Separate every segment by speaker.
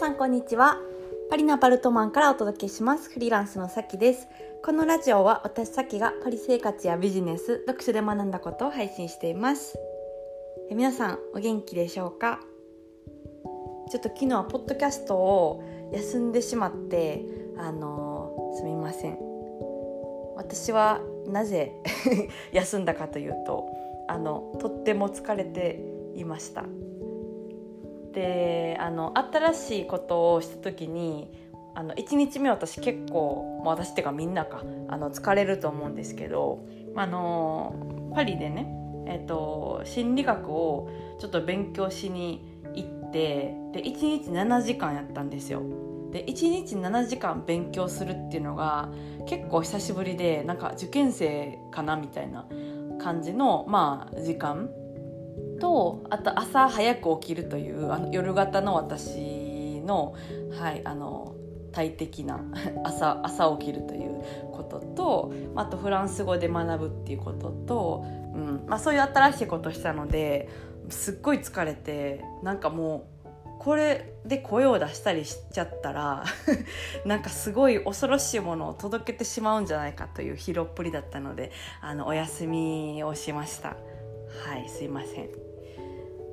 Speaker 1: さんこんにちは。パリのアパルトマンからお届けします。フリーランスのさきです。このラジオは私さきがパリ生活やビジネス読書で学んだことを配信しています。え皆さんお元気でしょうか？ちょっと昨日はポッドキャストを休んでしまってあのすみません。私はなぜ 休んだかというとあのとっても疲れていました。であの新しいことをした時にあの1日目私結構、私っていうかみんなかあの疲れると思うんですけど、あのパリでね、えーと、心理学をちょっと勉強しに行ってで1日7時間やったんですよ。で1日7時間勉強するっていうのが結構久しぶりでなんか受験生かなみたいな感じの、まあ、時間とあと朝早く起きるというあの夜型の私の,、はい、あの大敵な 朝朝起きるということとあとフランス語で学ぶっていうことと、うんまあ、そういう新しいことしたのですっごい疲れてなんかもうこれで声を出したりしちゃったら なんかすごい恐ろしいものを届けてしまうんじゃないかという疲労っぷりだったのであのお休みをしました。はいすいません。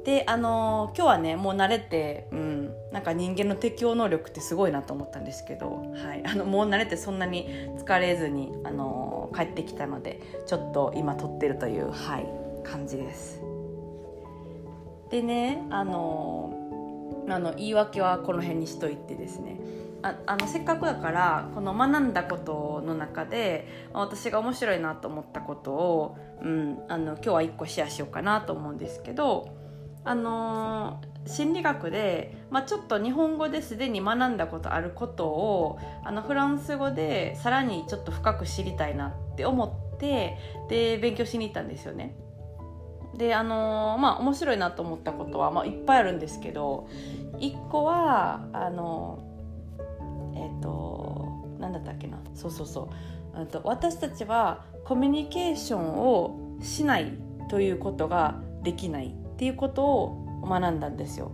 Speaker 1: であの、今日はねもう慣れて、うん、なんか人間の適応能力ってすごいなと思ったんですけど、はい、あのもう慣れてそんなに疲れずに、あの、帰ってきたのでちょっと今撮ってるという、はい、感じです。でねあの、あの言い訳はこの辺にしといてですねああのせっかくだからこの学んだことの中で私が面白いなと思ったことを、うん、あの今日は1個シェアしようかなと思うんですけどあの、心理学で、まあ、ちょっと日本語ですでに学んだことあることをあのフランス語でさらにちょっと深く知りたいなって思ってで勉強しに行ったんですよね。であの、まあ面白いなと思ったことは、まあ、いっぱいあるんですけど1個はあのえっ、ー、と何だったっけな。そうそうそう。と私たちはコミュニケーションをしないということができない。っていうことを学んだんですよ。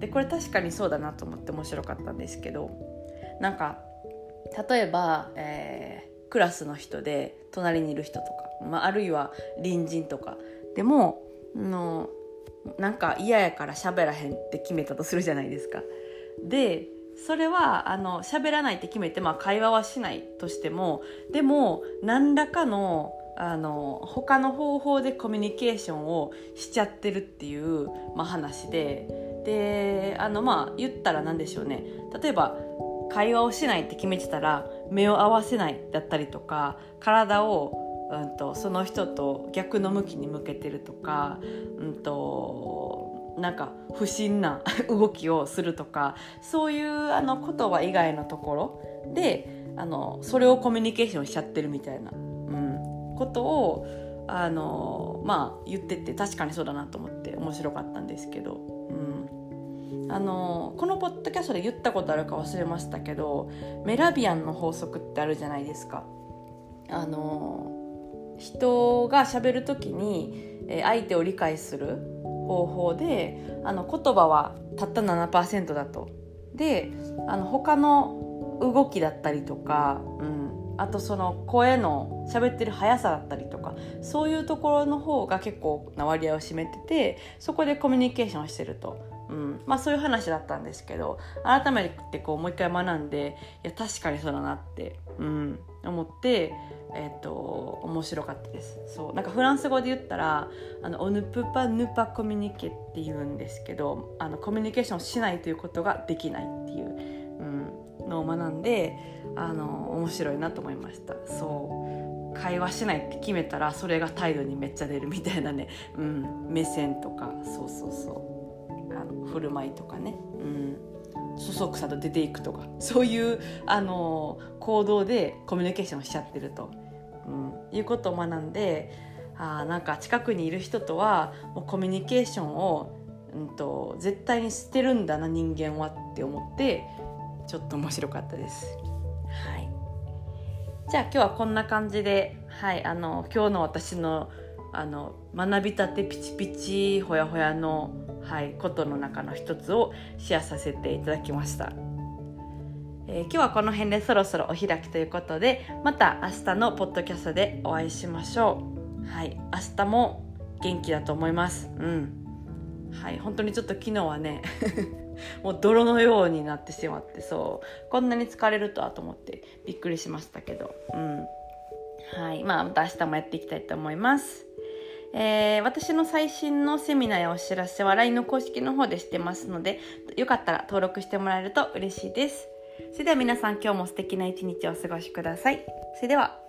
Speaker 1: でこれ確かにそうだなと思って面白かったんですけどなんか例えば、えー、クラスの人で隣にいる人とか、まあ、あるいは隣人とかでものなんか嫌やから喋らへんって決めたとするじゃないですか。でそれはあの喋らないって決めて、まあ、会話はしないとしてもでも何らかのあの他の方法でコミュニケーションをしちゃってるっていう、まあ、話で。であのまあ言ったら何でしょうね。例えば会話をしないって決めてたら目を合わせないだったりとか体を、うんと、その人と逆の向きに向けてるとか、うんと、なんか不審な 動きをするとかそういうあの言葉以外のところであのそれをコミュニケーションしちゃってるみたいな。ことをあのまあ言ってて確かにそうだなと思って面白かったんですけど、うん、あのこのポッドキャストで言ったことあるか忘れましたけどメラビアンの法則ってあるじゃないですか。あの人がしゃべる時に相手を理解する方法であの言葉はたった7%だと。であの他の動きだったりとか、うん、あとその声の喋ってる速さだったりとかそういうところの方が結構な割合を占めててそこでコミュニケーションしてると、うん。まあ、そういう話だったんですけど改めてこうもう一回学んでいや確かにそうだなって、うん、思って、えーと、面白かったです。そう。なんかフランス語で言ったら「あのオヌプパヌパコミュニケ」って言うんですけどあのコミュニケーションしないということができないっていう、うん、のを学んであの面白いなと思いました。そう会話しないって決めたらそれが態度にめっちゃ出るみたいなね、うん、目線とか。そうそうそう。あの振る舞いとかね、うん、そそくさと出ていくとか。そういうあの行動でコミュニケーションしちゃってると、うん、いうことを学んであなんか近くにいる人とはもうコミュニケーションを、うんと絶対に捨てるんだな人間はって思ってちょっと面白かったです。はい、じゃあ今日はこんな感じで、はい、あの今日の私のあの学びたてピチピチほやほやの、はい、ことの中の一つをシェアさせていただきました。えー、今日はこの辺でそろそろお開きということでまた明日のポッドキャストでお会いしましょうはい明日も元気だと思いますうんはい本当にちょっと昨日はねもう泥のようになってしまってそうこんなに疲れるとはと思ってびっくりしましたけど。うん。はい。まあまた明日もやっていきたいと思います。えー、私の最新のセミナーやお知らせは LINE の公式の方でしてますのでよかったら登録してもらえると嬉しいです。それでは皆さん今日も素敵な一日をお過ごしください。それでは。